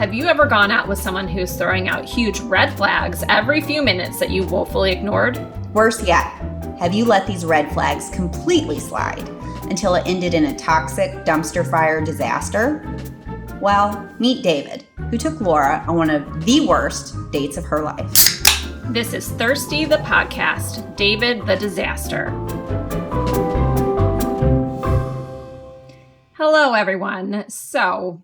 Have you ever gone out with someone who's throwing out huge red flags every few minutes that you woefully ignored? Worse yet, have you let these red flags completely slide until it ended in a toxic dumpster fire disaster? Well, meet David, who took Laura on one of the worst dates of her life. This is Thirsty the Podcast, David the Disaster. Hello, everyone. So,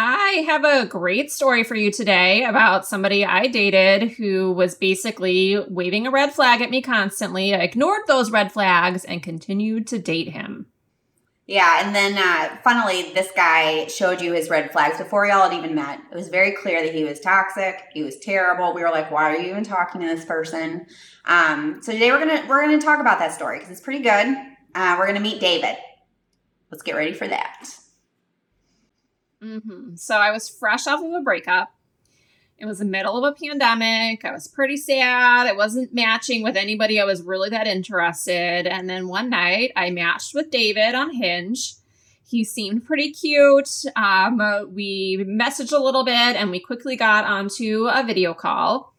I have a great story for you today about somebody I dated who was basically waving a red flag at me constantly. I ignored those red flags and continued to date him. Yeah, and then uh, funnily, this guy showed you his red flags before y'all had even met. It was very clear that he was toxic. He was terrible. We were like, "Why are you even talking to this person?" Um, so today we're gonna we're gonna talk about that story because it's pretty good. Uh, we're gonna meet David. Let's get ready for that. Mm-hmm. So I was fresh off of a breakup. It was the middle of a pandemic. I was pretty sad. It wasn't matching with anybody I was really that interested. And then one night I matched with David on Hinge. He seemed pretty cute. Um, we messaged a little bit and we quickly got onto a video call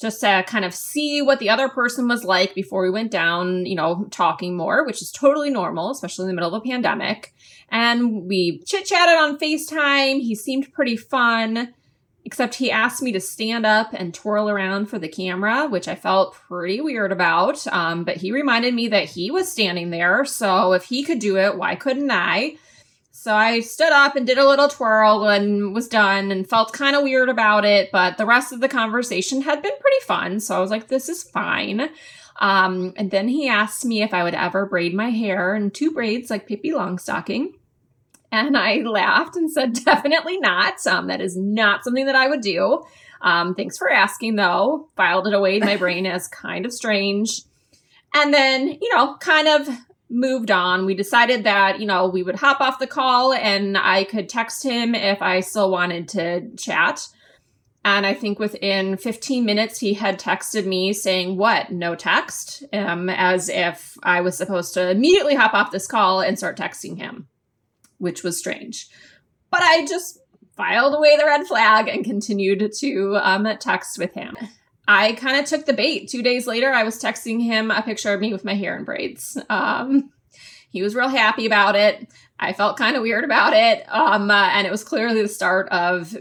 just to kind of see what the other person was like before we went down, you know, talking more, which is totally normal, especially in the middle of a pandemic. And we chit chatted on FaceTime. He seemed pretty fun, except he asked me to stand up and twirl around for the camera, which I felt pretty weird about. Um, but he reminded me that he was standing there. So if he could do it, why couldn't I? So I stood up and did a little twirl and was done and felt kind of weird about it, but the rest of the conversation had been pretty fun. So I was like, this is fine. Um, and then he asked me if I would ever braid my hair in two braids like Pippi Longstocking. And I laughed and said, definitely not. Um, that is not something that I would do. Um, thanks for asking, though. Filed it away in my brain as kind of strange. And then, you know, kind of moved on. We decided that, you know, we would hop off the call and I could text him if I still wanted to chat. And I think within 15 minutes, he had texted me saying, What? No text? Um, as if I was supposed to immediately hop off this call and start texting him, which was strange. But I just filed away the red flag and continued to um, text with him. I kind of took the bait. Two days later, I was texting him a picture of me with my hair in braids. Um, he was real happy about it. I felt kind of weird about it. Um, uh, and it was clearly the start of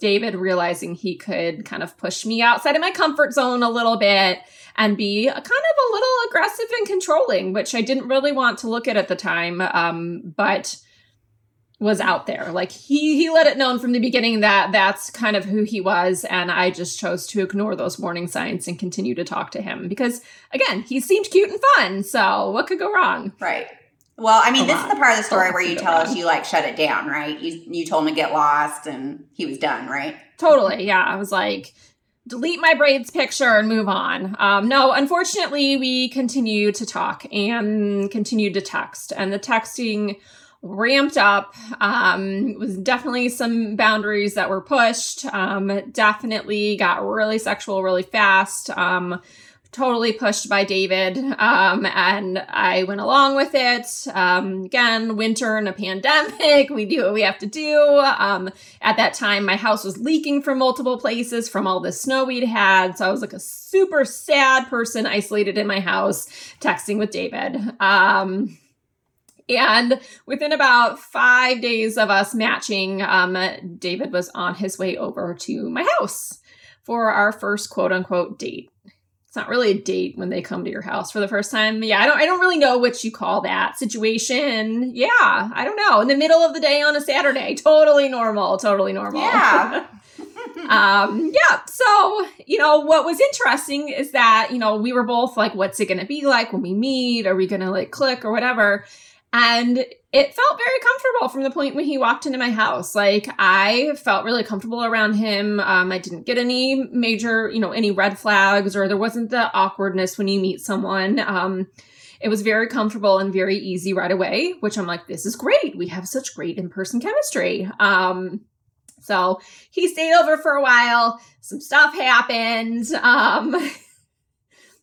David realizing he could kind of push me outside of my comfort zone a little bit and be kind of a little aggressive and controlling, which I didn't really want to look at at the time. Um, but was out there. Like he he let it known from the beginning that that's kind of who he was and I just chose to ignore those warning signs and continue to talk to him because again, he seemed cute and fun. So, what could go wrong? Right. Well, I mean, this is the part of the story where you tell us you like shut it down, right? You you told him to get lost and he was done, right? Totally. Yeah. I was like delete my braids picture and move on. Um, no, unfortunately, we continued to talk and continued to text, and the texting ramped up. Um, was definitely some boundaries that were pushed. Um, definitely got really sexual really fast. Um, totally pushed by David. Um, and I went along with it. Um, again, winter and a pandemic. We do what we have to do. Um, at that time, my house was leaking from multiple places from all the snow we'd had. So I was like a super sad person isolated in my house, texting with David. Um, and within about five days of us matching, um, David was on his way over to my house for our first quote unquote date. It's not really a date when they come to your house for the first time. Yeah, I don't I don't really know what you call that situation. Yeah, I don't know. In the middle of the day on a Saturday. Totally normal. Totally normal. Yeah. um yeah so you know what was interesting is that you know we were both like what's it gonna be like when we meet are we gonna like click or whatever and it felt very comfortable from the point when he walked into my house. Like I felt really comfortable around him. Um, I didn't get any major, you know, any red flags, or there wasn't the awkwardness when you meet someone. Um, it was very comfortable and very easy right away, which I'm like, this is great. We have such great in person chemistry. Um, so he stayed over for a while. Some stuff happened.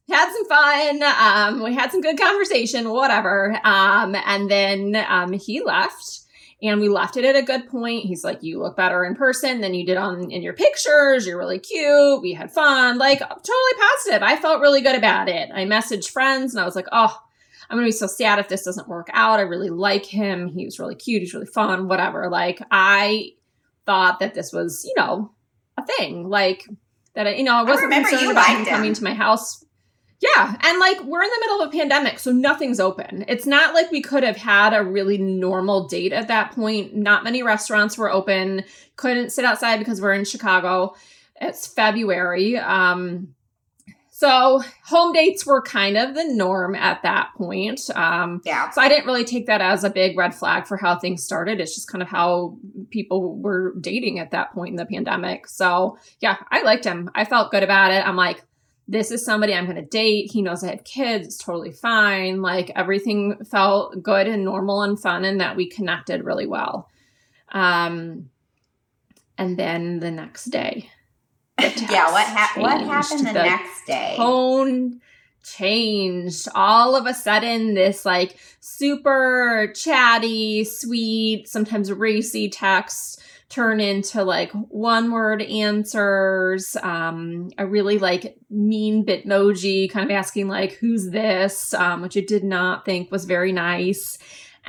Had some fun. Um, we had some good conversation, whatever. Um, and then um, he left. and we left it at a good point. He's like, "You look better in person than you did on in your pictures. You're really cute. We had fun. Like totally positive. I felt really good about it. I messaged friends and I was like, "Oh, I'm gonna be so sad if this doesn't work out. I really like him. He was really cute. He's really fun. Whatever. Like I thought that this was, you know, a thing. Like that. I, You know, I wasn't remember concerned about him him. coming to my house. Yeah, and like we're in the middle of a pandemic, so nothing's open. It's not like we could have had a really normal date at that point. Not many restaurants were open. Couldn't sit outside because we're in Chicago. It's February. Um so home dates were kind of the norm at that point. Um Yeah. so I didn't really take that as a big red flag for how things started. It's just kind of how people were dating at that point in the pandemic. So yeah, I liked him. I felt good about it. I'm like, this is somebody I'm going to date. He knows I have kids. It's totally fine. Like everything felt good and normal and fun, and that we connected really well. Um, and then the next day, the Yeah. What, hap what happened the, The next day? tone changed all of a sudden this like super chatty sweet sometimes racy text turn into like one word answers um a really like mean bitmoji kind of asking like who's this? um which i did not think was very nice.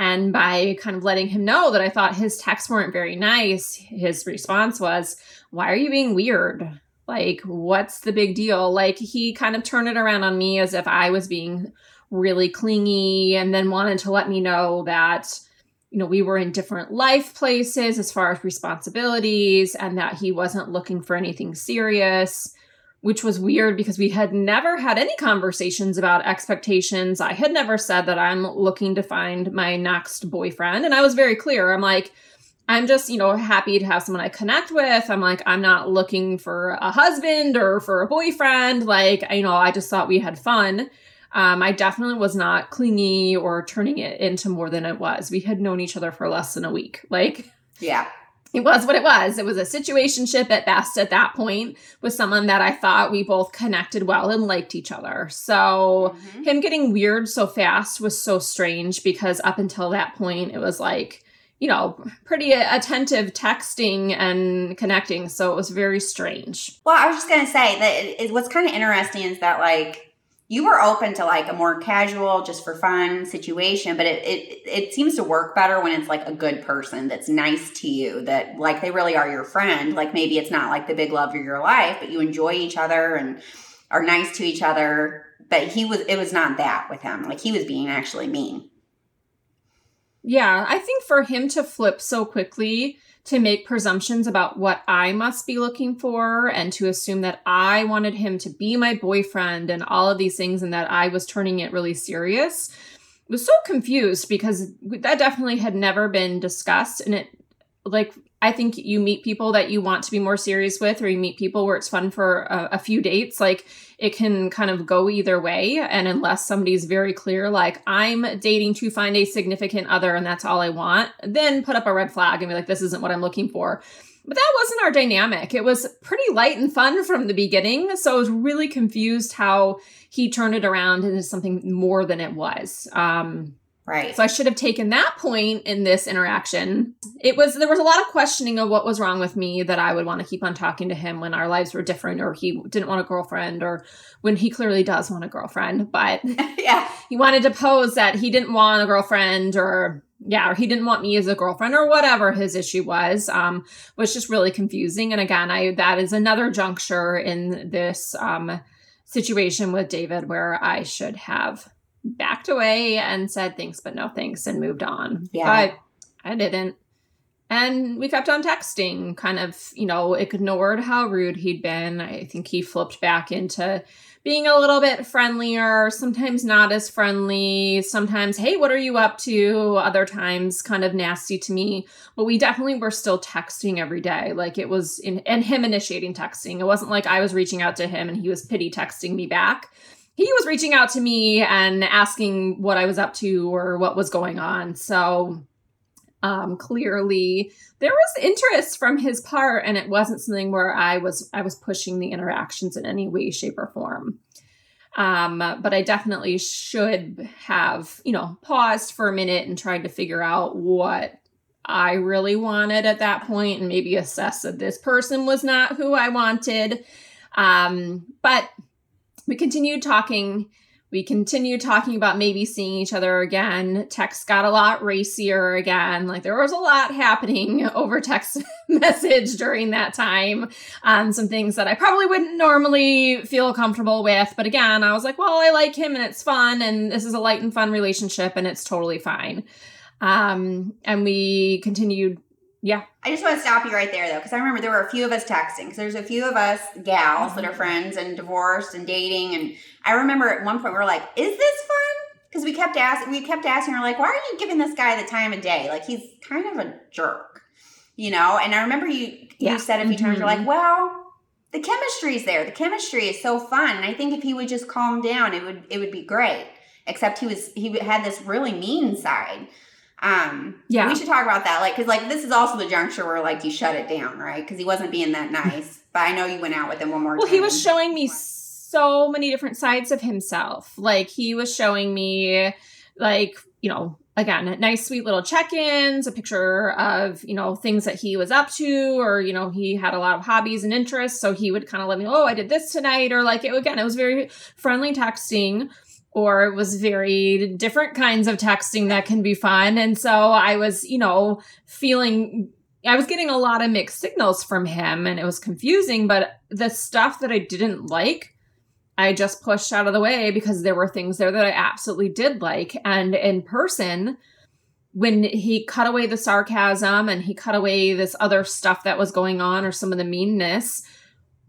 And by kind of letting him know that i thought his texts weren't very nice his response was why are you being weird? Like, what's the big deal? Like, he kind of turned it around on me as if I was being really clingy and then wanted to let me know that, you know, we were in different life places as far as responsibilities and that he wasn't looking for anything serious, which was weird because we had never had any conversations about expectations. I had never said that I'm looking to find my next boyfriend. And I was very clear. I'm like, I'm just, you know, happy to have someone I connect with. I'm like, I'm not looking for a husband or for a boyfriend. Like, you know, I just thought we had fun. Um, I definitely was not clingy or turning it into more than it was. We had known each other for less than a week. Like, Yeah. it was what it was. It was a situationship at best at that point with someone that I thought we both connected well and liked each other. So, Mhm. him getting weird so fast was so strange because up until that point it was like you know pretty attentive texting and connecting so it was very strange Well, I was just gonna say that it, it, what's kind of interesting is that like you were open to like a more casual, just for fun situation, but it, it it seems to work better when it's like a good person that's nice to you, that like they really are your friend. Like maybe it's not like the big love of your life, but you enjoy each other and are nice to each other. But he was it was not that with him. Like he was being actually mean. yeah i think for him to flip so quickly to make presumptions about what i must be looking for and to assume that i wanted him to be my boyfriend and all of these things and that i was turning it really serious. Was so confused because that definitely had never been discussed. And it like i think you meet people that you want to be more serious with or you meet people where it's fun for a, a few dates like it can kind of go either way. And unless somebody's very clear like i'm dating to find a significant other and that's all i want then put up a red flag and be like this isn't what i'm looking for. But that wasn't our dynamic. It was pretty light and fun from the beginning. So i was really confused how he turned it around into something more than it was. Um Right. so I should have taken that point in this interaction. It was there was a lot of questioning of what was wrong with me that I would want to keep on talking to him when our lives were different or he didn't want a girlfriend or when he clearly does want a girlfriend, but yeah. he wanted to pose that he didn't want a girlfriend or yeah, or he didn't want me as a girlfriend or whatever his issue was. Um was just really confusing and again, I that is another juncture in this um situation with David where I should have backed away and said thanks but no thanks and moved on. Yeah. But I didn't. And we kept on texting, kind of, you know, ignored how rude he'd been. I think he flipped back into being a little bit friendlier, sometimes not as friendly, sometimes, hey, what are you up to? Other times, kind of nasty to me. But we definitely were still texting every day. Like it was in, and him initiating texting. It wasn't like I was reaching out to him and he was pity texting me back. He was reaching out to me and asking what I was up to or what was going on. So, um, clearly there was interest from his part and it wasn't something where i was i was pushing the interactions in any way shape or form um, but i definitely should have you know paused for a minute and tried to figure out what I really wanted at that point and maybe assess that this person was not who I wanted. Um, but we continued talking we continued talking about maybe seeing each other again. Text got a lot racier again. Like there was a lot happening over text message during that time. Um, some things that I probably wouldn't normally feel comfortable with. But again, I was like, well, I like him and it's fun. And this is a light and fun relationship and it's totally fine. Um, and we continued yeah. I just want to stop you right there though, because I remember there were a few of us texting. Because there's a few of us gals mm-hmm. that are mm-hmm. friends and divorced and dating, and I remember at one point we were like, "Is this fun?" Because we kept asking, we kept asking her like, "Why are you giving this guy the time of day? Like he's kind of a jerk, you know?" And I remember you yeah. you said a few mm-hmm. times, you're like, "Well, the chemistry's there. The chemistry is so fun, and I think if he would just calm down, it would it would be great." Except he was he had this really mean side. Um, yeah, we should talk about that. Like, cause like this is also the juncture where like you shut it down, right? Because he wasn't being that nice. but I know you went out with him one more well, time. he was showing me so many different sides of himself. Like he was showing me, like you know, again, nice, sweet little check-ins, a picture of you know things that he was up to, or you know he had a lot of hobbies and interests. So he would kind of let me, oh, I did this tonight, or like it, again, it was very friendly texting or it was very different kinds of texting that can be fun. And so I was, you know, feeling I was getting a lot of mixed signals from him and it was confusing, but the stuff that I didn't like, I just pushed out of the way because there were things there that I absolutely did like. And in person, when he cut away the sarcasm and he cut away this other stuff that was going on or some of the meanness,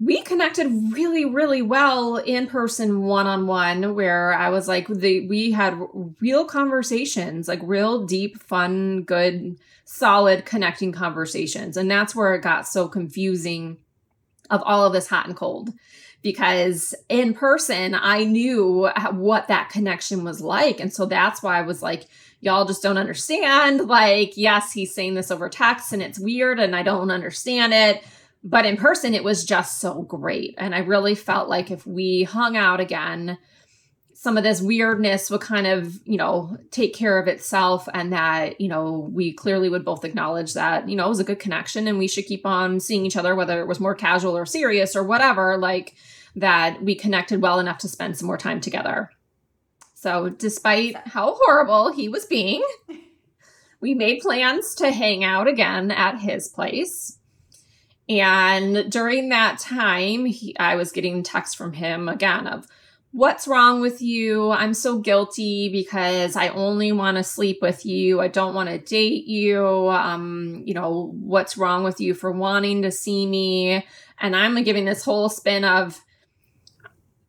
we connected really really well in person one on one where i was like the we had real conversations like real deep fun good solid connecting conversations. And that's where it got so confusing of all of this hot and cold because in person i knew what that connection was like. And so that's why i was like y'all just don't understand. Like yes he's saying this over text and it's weird and i don't understand it but in person, it was just so great. And I really felt like if we hung out again, some of this weirdness would kind of, you know, take care of itself and that, you know, we clearly would both acknowledge that, you know, it was a good connection and we should keep on seeing each other, whether it was more casual or serious or whatever, like that we connected well enough to spend some more time together. So, despite how horrible he was being, we made plans to hang out again at his place. And during that time, he, I was getting texts from him again of, What's wrong with you? I'm so guilty because I only want to sleep with you. I don't want to date you. Um, you know, what's wrong with you for wanting to see me? And I'm giving this whole spin of,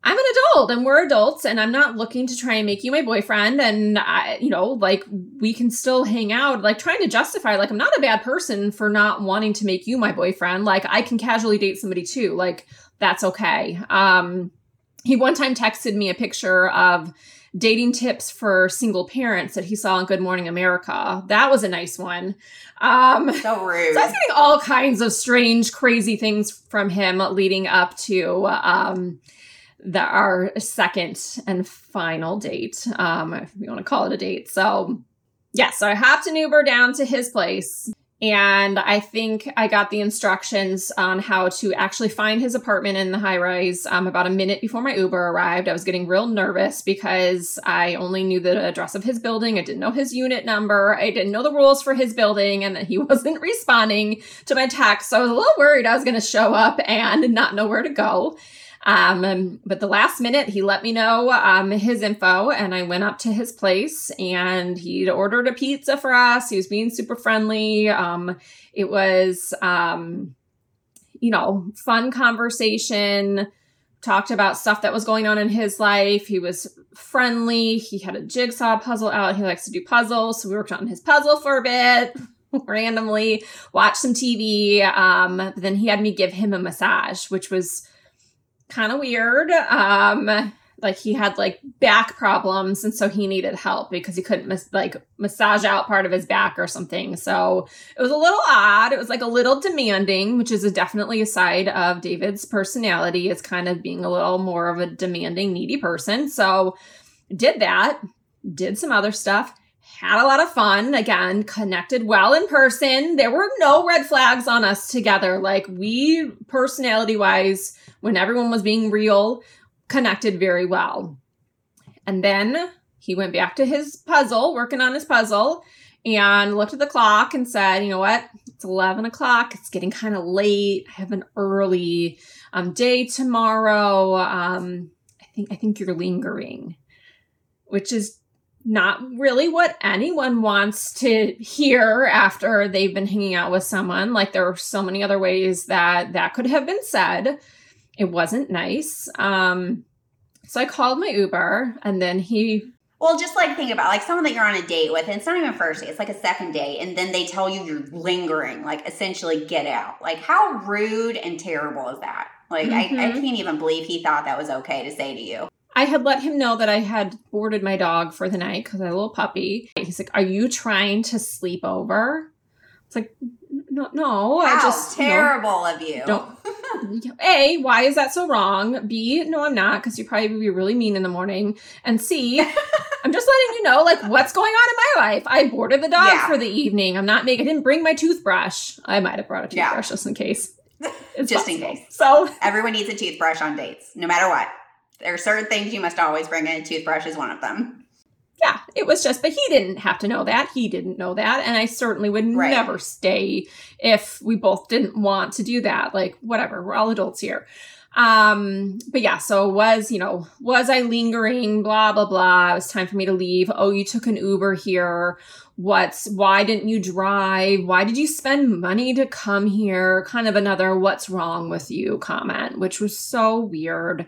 I'm an adult and we're adults and I'm not looking to try and make you my boyfriend and I, you know, like we can still hang out, like trying to justify like I'm not a bad person for not wanting to make you my boyfriend. Like I can casually date somebody too. Like that's okay. Um he one time texted me a picture of dating tips for single parents that he saw on Good Morning America. That was a nice one. Um, so rude. So I was getting all kinds of strange, crazy things from him leading up to um, the our second and final date, um, if you want to call it a date. So, yeah, so I hopped an Uber down to his place. And I think I got the instructions on how to actually find his apartment in the high rise um, about a minute before my Uber arrived. I was getting real nervous because I only knew the address of his building. I didn't know his unit number. I didn't know the rules for his building, and that he wasn't responding to my text. So I was a little worried I was going to show up and not know where to go. Um, but the last minute, he let me know um, his info, and I went up to his place, and he'd ordered a pizza for us. He was being super friendly. Um, it was, um, you know, fun conversation. Talked about stuff that was going on in his life. He was friendly. He had a jigsaw puzzle out. He likes to do puzzles, so we worked on his puzzle for a bit randomly, watched some TV. Um, then he had me give him a massage, which was kind of weird. Um, like he had like back problems and so he needed help because he couldn't mas- like massage out part of his back or something so it was a little odd it was like a little demanding which is a, definitely a side of david's personality is kind of being a little more of a demanding needy person so did that did some other stuff had a lot of fun. Again, connected well in person. There were no red flags on us together. Like we, personality wise, when everyone was being real, connected very well. And then he went back to his puzzle, working on his puzzle, and looked at the clock and said, You know what? It's 11 o'clock. It's getting kind of late. I have an early um, day tomorrow. Um, I think I think you're lingering, which is not really what anyone wants to hear after they've been hanging out with someone. Like there are so many other ways that that could have been said. It wasn't nice. Um, so I called my Uber, and then he well, just like think about like someone that you're on a date with, and it's not even first date, it's like a second date, and then they tell you you're lingering, like essentially get out. Like how rude and terrible is that? Like mm-hmm. I, I mm-hmm. can't even believe he thought that was okay to say to you. I had let him know that I had boarded my dog for the night because I had a little puppy. He's like, "Are you trying to sleep over?" It's like, "No, no. How I just terrible of you." Don't. A, why is that so wrong? B, no, I'm not because you probably would be really mean in the morning. And C, I'm just letting you know, like, what's going on in my life. I boarded the dog yeah. for the evening. I'm not making. I didn't bring my toothbrush. I might have brought a toothbrush yeah. just in case. It's just possible. in case. So everyone needs a toothbrush on dates, no matter what. There are certain things you must always bring in. A toothbrush is one of them. Yeah, it was just, but he didn't have to know that. He didn't know that. And I certainly would right. never stay if we both didn't want to do that. Like, whatever, we're all adults here. Um, but yeah, so was, you know, was I lingering? Blah, blah, blah. It was time for me to leave. Oh, you took an Uber here. What's, why didn't you drive? Why did you spend money to come here? Kind of another what's wrong with you comment, which was so weird.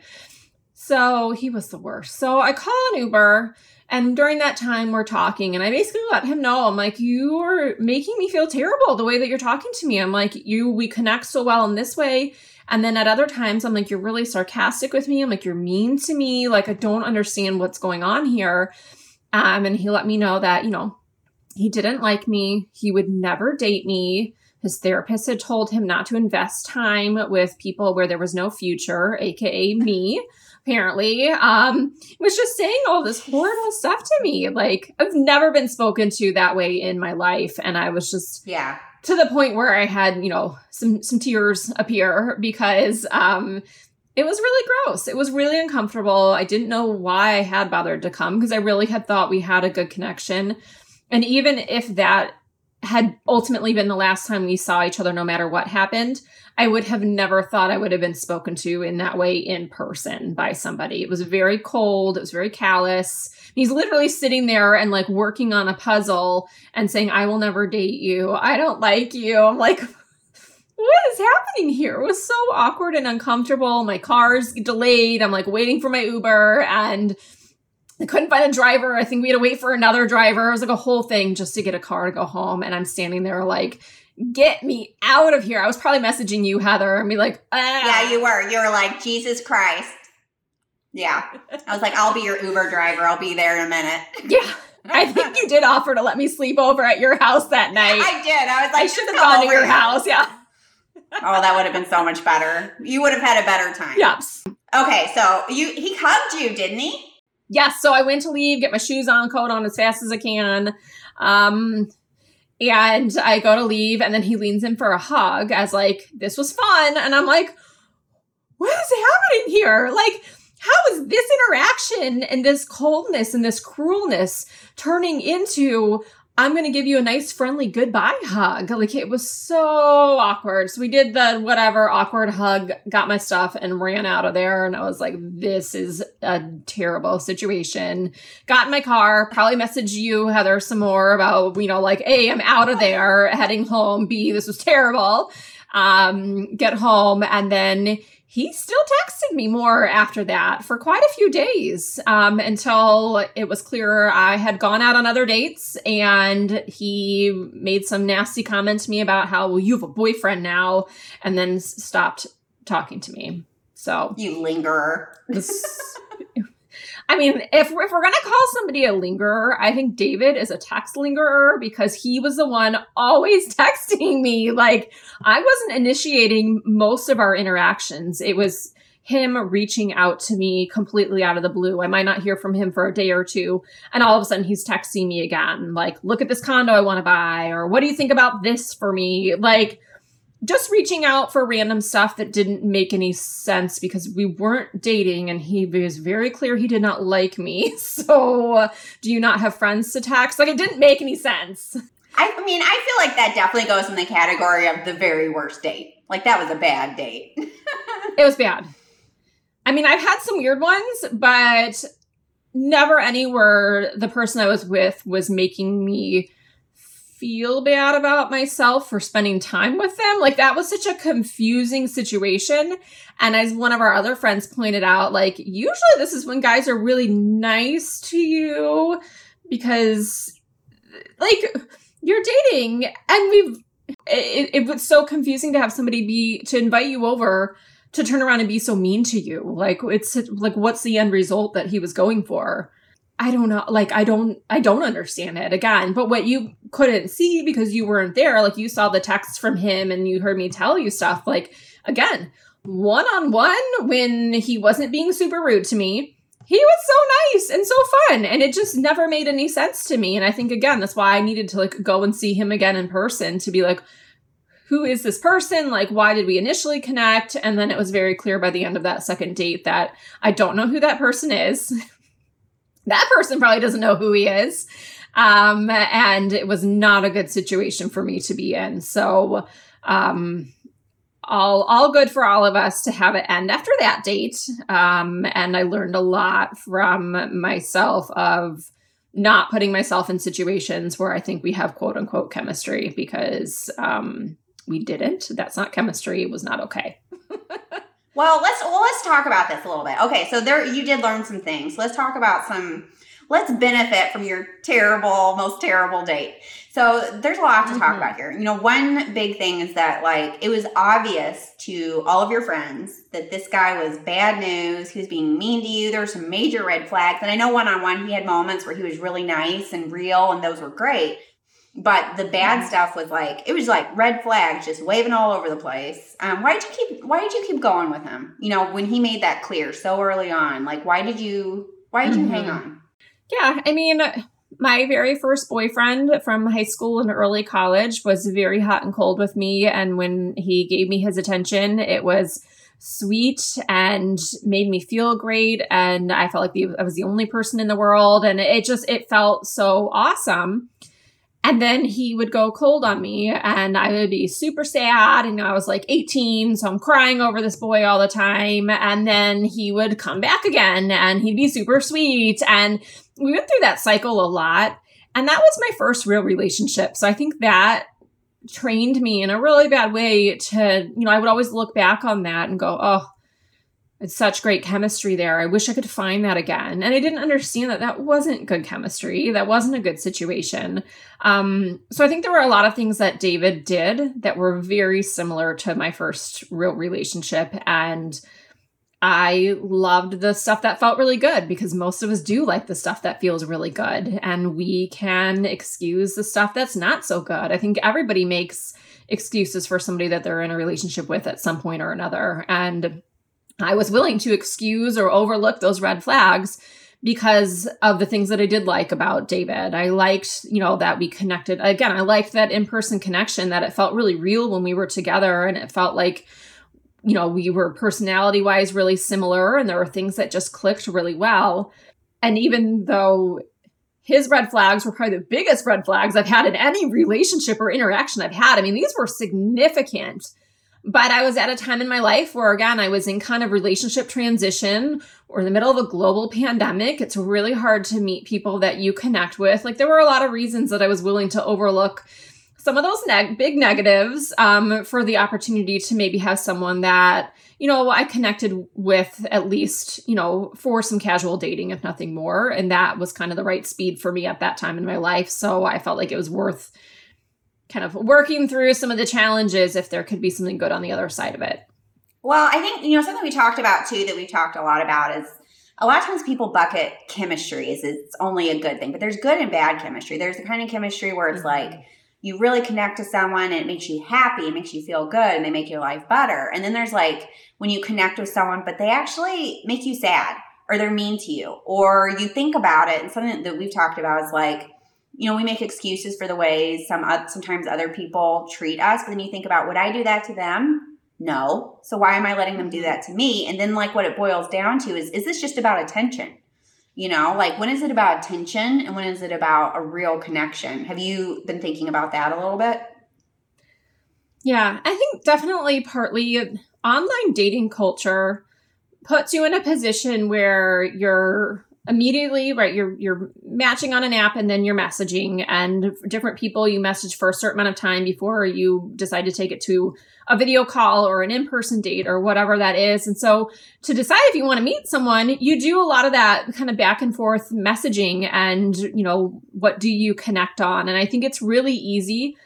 So he was the worst. So I call an Uber. And during that time, we're talking, and I basically let him know I'm like, you are making me feel terrible the way that you're talking to me. I'm like, you, we connect so well in this way. And then at other times, I'm like, you're really sarcastic with me. I'm like, you're mean to me. Like, I don't understand what's going on here. Um, and he let me know that, you know, he didn't like me. He would never date me. His therapist had told him not to invest time with people where there was no future, aka me apparently, um, was just saying all this horrible stuff to me. Like, I've never been spoken to that way in my life. And I was just, yeah, to the point where I had, you know, some, some tears appear because, um, it was really gross. It was really uncomfortable. I didn't know why I had bothered to come because I really had thought we had a good connection. And even if that had ultimately been the last time we saw each other, no matter what happened, I would have never thought I would have been spoken to in that way in person by somebody. It was very cold, it was very callous. He's literally sitting there and like working on a puzzle and saying, I will never date you. I don't like you. I'm like, what is happening here? It was so awkward and uncomfortable. My car's delayed. I'm like waiting for my Uber and I couldn't find a driver. I think we had to wait for another driver. It was like a whole thing just to get a car to go home. And I'm standing there like, get me out of here. I was probably messaging you, Heather, and be like, ah. Yeah, you were. You were like, Jesus Christ. Yeah. I was like, I'll be your Uber driver. I'll be there in a minute. Yeah. I think you did offer to let me sleep over at your house that night. I did. I was like, I should have gone to your house. Yeah. oh, that would have been so much better. You would have had a better time. Yes. Okay, so you he hugged you, didn't he? Yes. So I went to leave, get my shoes on, coat on as fast as I can. Um, and I go to leave, and then he leans in for a hug as like, this was fun. And I'm like, what is happening here? Like, how is this interaction and this coldness and this cruelness turning into I'm going to give you a nice, friendly goodbye hug. Like it was so awkward. So we did the whatever awkward hug, got my stuff, and ran out of there. And I was like, this is a terrible situation. Got in my car, probably messaged you, Heather, some more about, you know, like, A, I'm out of there, heading home. B, this was terrible. Um, get home. And then he still texted me more after that for quite a few days um, until it was clear I had gone out on other dates and he made some nasty comment to me about how, well, you have a boyfriend now, and then stopped talking to me. So, you lingerer. I mean, if, if we're going to call somebody a lingerer, I think David is a text lingerer because he was the one always texting me. Like, I wasn't initiating most of our interactions. It was him reaching out to me completely out of the blue. I might not hear from him for a day or two. And all of a sudden he's texting me again, like, look at this condo I want to buy, or what do you think about this for me? Like, just reaching out for random stuff that didn't make any sense because we weren't dating and he was very clear he did not like me. So, do you not have friends to text? Like, it didn't make any sense. I mean, I feel like that definitely goes in the category of the very worst date. Like, that was a bad date. it was bad. I mean, I've had some weird ones, but never anywhere the person I was with was making me feel bad about myself for spending time with them. Like that was such a confusing situation. And as one of our other friends pointed out, like usually this is when guys are really nice to you because like you're dating and we've it, it was so confusing to have somebody be to invite you over to turn around and be so mean to you. Like it's like what's the end result that he was going for? I don't know. Like I don't I don't understand it again. But what you couldn't see because you weren't there, like you saw the text from him and you heard me tell you stuff. Like again, one on one when he wasn't being super rude to me. He was so nice and so fun and it just never made any sense to me and I think again that's why I needed to like go and see him again in person to be like who is this person? Like, why did we initially connect? And then it was very clear by the end of that second date that I don't know who that person is. that person probably doesn't know who he is. Um, and it was not a good situation for me to be in. So, um, all all good for all of us to have it end after that date. Um, and I learned a lot from myself of not putting myself in situations where I think we have quote unquote chemistry because um, we didn't. That's not chemistry. It was not okay. well, let's well let's talk about this a little bit. Okay, so there you did learn some things. Let's talk about some let's benefit from your terrible, most terrible date. So there's a lot to mm-hmm. talk about here. You know, one big thing is that like it was obvious to all of your friends that this guy was bad news. He was being mean to you. There were some major red flags. And I know one on one he had moments where he was really nice and real and those were great. But the bad mm-hmm. stuff was like it was like red flags just waving all over the place. Um, why did you keep Why did you keep going with him? You know, when he made that clear so early on, like why did you Why did mm-hmm. you hang mm-hmm. on? Yeah, I mean, my very first boyfriend from high school and early college was very hot and cold with me, and when he gave me his attention, it was sweet and made me feel great and i felt like the, i was the only person in the world and it just it felt so awesome and then he would go cold on me and I would be super sad. And I was like 18, so I'm crying over this boy all the time. And then he would come back again and he'd be super sweet. And we went through that cycle a lot. And that was my first real relationship. So I think that trained me in a really bad way to, you know, I would always look back on that and go, oh, it's such great chemistry there. I wish I could find that again. And I didn't understand that that wasn't good chemistry. That wasn't a good situation. Um, so I think there were a lot of things that David did that were very similar to my first real relationship. And I loved the stuff that felt really good because most of us do like the stuff that feels really good. And we can excuse the stuff that's not so good. I think everybody makes excuses for somebody that they're in a relationship with at some point or another. And I was willing to excuse or overlook those red flags because of the things that I did like about David. I liked, you know, that we connected. Again, I liked that in person connection, that it felt really real when we were together and it felt like, you know, we were personality wise really similar and there were things that just clicked really well. And even though his red flags were probably the biggest red flags I've had in any relationship or interaction I've had, I mean, these were significant but I was at a time in my life where, again, I was in kind of relationship transition or in the middle of a global pandemic. It's really hard to meet people that you connect with. Like, there were a lot of reasons that I was willing to overlook some of those neg- big negatives um, for the opportunity to maybe have someone that, you know, I connected with at least, you know, for some casual dating, if nothing more. And that was kind of the right speed for me at that time in my life. So I felt like it was worth kind of working through some of the challenges if there could be something good on the other side of it. Well, I think, you know, something we talked about too that we've talked a lot about is a lot of times people bucket chemistry as it's only a good thing, but there's good and bad chemistry. There's the kind of chemistry where it's mm-hmm. like you really connect to someone and it makes you happy, it makes you feel good, and they make your life better. And then there's like when you connect with someone, but they actually make you sad or they're mean to you, or you think about it. And something that we've talked about is like, you know, we make excuses for the ways some sometimes other people treat us, but then you think about would I do that to them? No. So why am I letting them do mm-hmm. that to me? And then like what it boils down to is is this just about attention? You know, like when is it about attention and when is it about a real connection? Have you been thinking about that a little bit? Yeah, I think definitely partly online dating culture puts you in a position where you're immediately right you're you're matching on an app and then you're messaging. And different people you message for a certain amount of time before you decide to take it to a video call or an in-person date or whatever that is. And so to decide if you want to meet someone you do a lot of that kind of back and forth messaging and you know what do you connect on? And i think it's really easy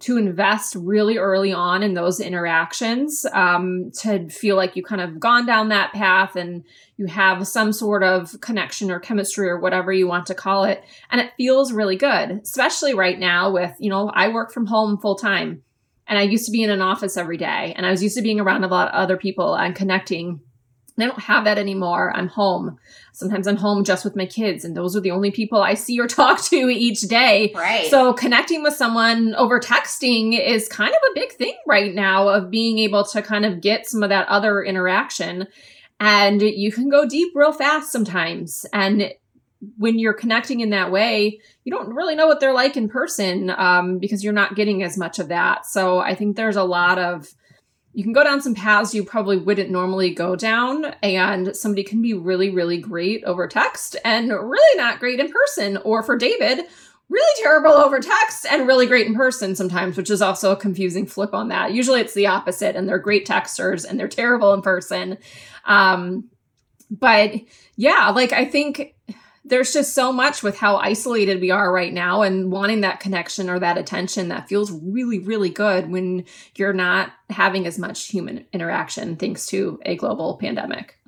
to invest really early on in those interactions um, to feel like you kind of gone down that path and you have some sort of connection or chemistry or whatever you want to call it. And it feels really good especially right now with you know i work from home full time and i used to be in an office every day and i was used to being around a lot of other people and connecting I don't have that anymore. I'm home. Sometimes I'm home just with my kids, and those are the only people I see or talk to each day. Right. So connecting with someone over texting is kind of a big thing right now of being able to kind of get some of that other interaction. And you can go deep real fast sometimes. And when you're connecting in that way, you don't really know what they're like in person um, because you're not getting as much of that. So I think there's a lot of you can go down some paths you probably wouldn't normally go down and somebody can be really really great over text and really not great in person or for david really terrible over text and really great in person sometimes which is also a confusing flip on that. Usually it's the opposite and they're great texters and they're terrible in person. Um, but yeah like i think there's just so much with how isolated we are right now and wanting that connection or that attention that feels really, really good when you're not having as much human interaction thanks to a global pandemic.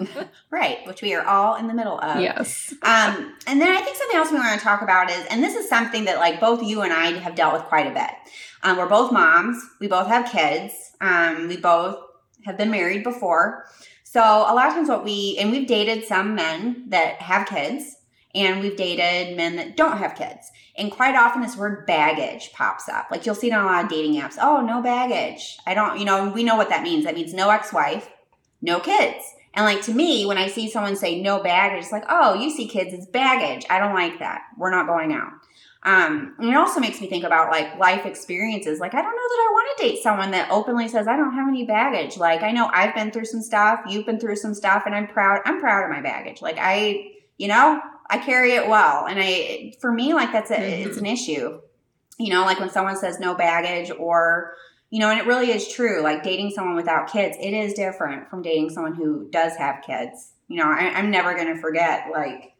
right, which we are all in the middle of. Yes. Um, and then I think something else we want to talk about is, and this is something that like both you and I have dealt with quite a bit. Um, we're both moms. We both have kids. Um, we both have been married before. So a lot of times what we and we've dated some men that have kids and we've dated men that don't have kids. And quite often this word baggage pops up. Like you'll see it on a lot of dating apps. Oh, no baggage. I don't, you know, we know what that means. That means no ex-wife, no kids. And like to me, when I see someone say no baggage, it's like, oh, you see kids it's baggage. I don't like that. We're not going out. Um, and it also makes me think about like life experiences. Like, I don't know that I want to date someone that openly says, I don't have any baggage. Like, I know I've been through some stuff, you've been through some stuff, and I'm proud, I'm proud of my baggage. Like, I, you know, I carry it well. And I, for me, like, that's a, mm-hmm. it's an issue. You know, like when someone says no baggage or, you know, and it really is true. Like dating someone without kids, it is different from dating someone who does have kids. You know, I, I'm never going to forget, like,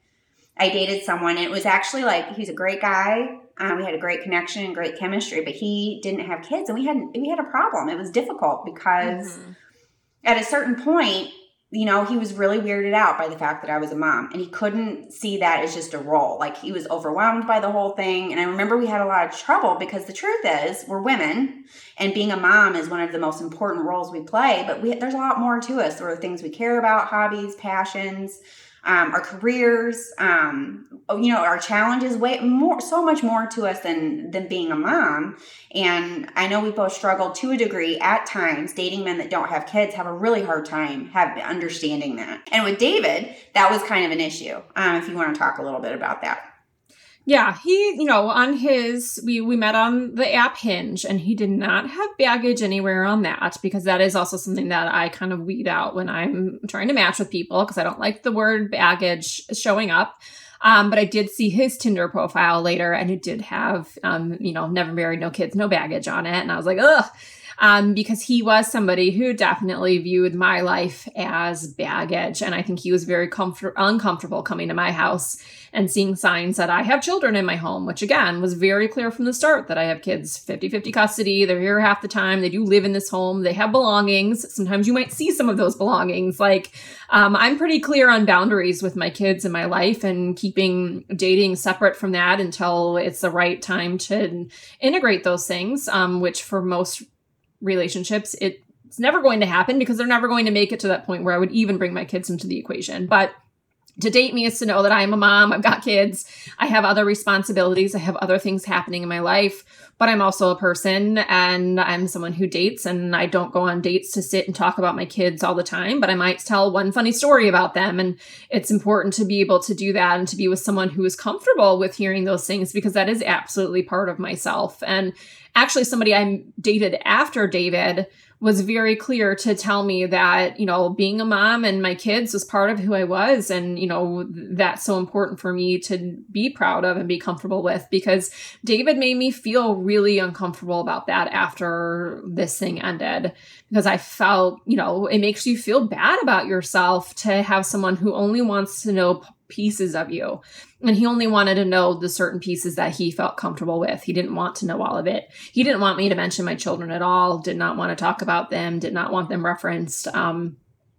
I dated someone. it was actually like he's a great guy. Um, we had a great connection and great chemistry, but he didn't have kids, and we had we had a problem. It was difficult because mm-hmm. at a certain point, you know, he was really weirded out by the fact that I was a mom, and he couldn't see that as just a role. Like he was overwhelmed by the whole thing. And I remember we had a lot of trouble because the truth is, we're women, and being a mom is one of the most important roles we play. But we, there's a lot more to us. There are things we care about, hobbies, passions um, our careers, um, you know, our challenges, way more, so much more to us than than being a mom. And I know we both struggle to a degree at times. Dating men that don't have kids have a really hard time have understanding that. And with David, that was kind of an issue. Um, if you want to talk a little bit about that. Yeah, he, you know, on his we we met on the app Hinge and he did not have baggage anywhere on that because that is also something that I kind of weed out when I'm trying to match with people because I don't like the word baggage showing up. Um, but I did see his Tinder profile later and it did have um, you know, never married, no kids, no baggage on it and I was like, "Ugh." Um, because he was somebody who definitely viewed my life as baggage. And I think he was very comfort- uncomfortable coming to my house and seeing signs that I have children in my home, which again was very clear from the start that I have kids 50 50 custody. They're here half the time. They do live in this home. They have belongings. Sometimes you might see some of those belongings. Like, um, I'm pretty clear on boundaries with my kids in my life and keeping dating separate from that until it's the right time to integrate those things, um, which for most relationships, it, it's never going to happen because they're never going to make it to that point where I would even bring my kids into the equation. But to date me is to know that I am a mom, I've got kids, I have other responsibilities, I have other things happening in my life, but I'm also a person and I'm someone who dates and I don't go on dates to sit and talk about my kids all the time, but I might tell one funny story about them and it's important to be able to do that and to be with someone who is comfortable with hearing those things because that is absolutely part of myself. And actually somebody I dated after David was very clear to tell me that, you know, being a mom and my kids was part of who I was. And, you know, that's so important for me to be proud of and be comfortable with because David made me feel really uncomfortable about that after this thing ended. Because I felt, you know, it makes you feel bad about yourself to have someone who only wants to know pieces of you. And he only wanted to know the certain pieces that he felt comfortable with. He didn't want to know all of it. He didn't want me to mention my children at all, did not want to talk about them, did not want them referenced. Um,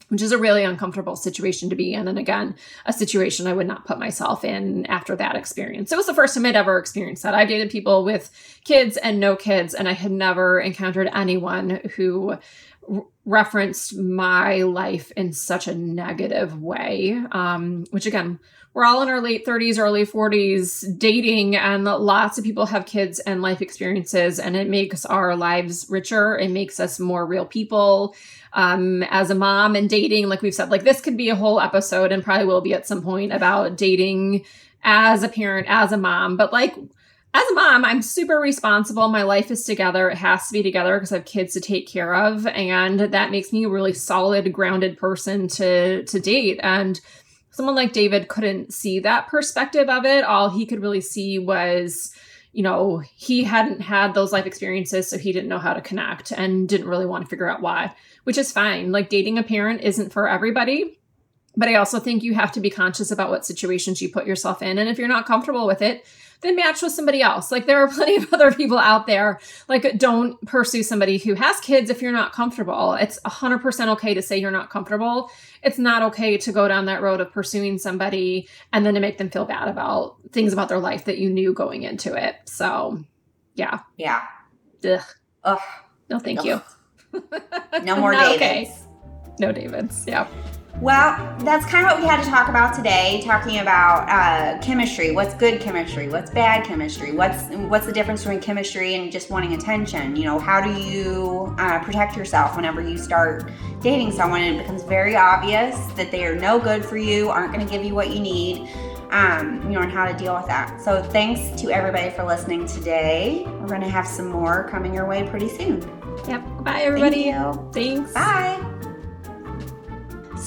which is a really uncomfortable situation to be in. And again, a situation I would not put myself in after that experience. It was the first time I'd ever experienced that. I've dated people with kids and no kids, and I had never encountered anyone who referenced my life in such a negative way. Um, which again we're all in our late 30s early 40s dating and lots of people have kids and life experiences and it makes our lives richer. It makes us more real people. Um, as a mom and dating like we've said like this could be a whole episode and probably will be at some point about dating as a parent as a mom. But like as a mom, I'm super responsible. My life is together. It has to be together because I have kids to take care of. And that makes me a really solid, grounded person to to date. And someone like David couldn't see that perspective of it. All he could really see was, you know, he hadn't had those life experiences, so he didn't know how to connect and didn't really want to figure out why, which is fine. Like dating a parent isn't for everybody. But I also think you have to be conscious about what situations you put yourself in. And if you're not comfortable with it, then match with somebody else. Like there are plenty of other people out there. Like don't pursue somebody who has kids if you're not comfortable. It's 100% okay to say you're not comfortable. It's not okay to go down that road of pursuing somebody and then to make them feel bad about things about their life that you knew going into it. So, yeah. Yeah. Ugh. Ugh. No, thank Ugh. you. No more Davids. okay. No Davids. Yeah. Well, that's kind of what we had to talk about today. Talking about uh, chemistry. What's good chemistry? What's bad chemistry? What's what's the difference between chemistry and just wanting attention? You know, how do you uh, protect yourself whenever you start dating someone and it becomes very obvious that they are no good for you, aren't going to give you what you need? Um, you know, and how to deal with that. So, thanks to everybody for listening today. We're going to have some more coming your way pretty soon. Yep. Bye, everybody. Thank you. Thanks. Bye.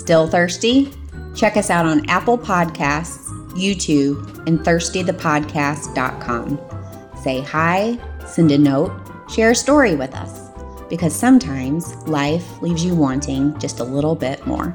Still thirsty? Check us out on Apple Podcasts, YouTube, and thirstythepodcast.com. Say hi, send a note, share a story with us, because sometimes life leaves you wanting just a little bit more.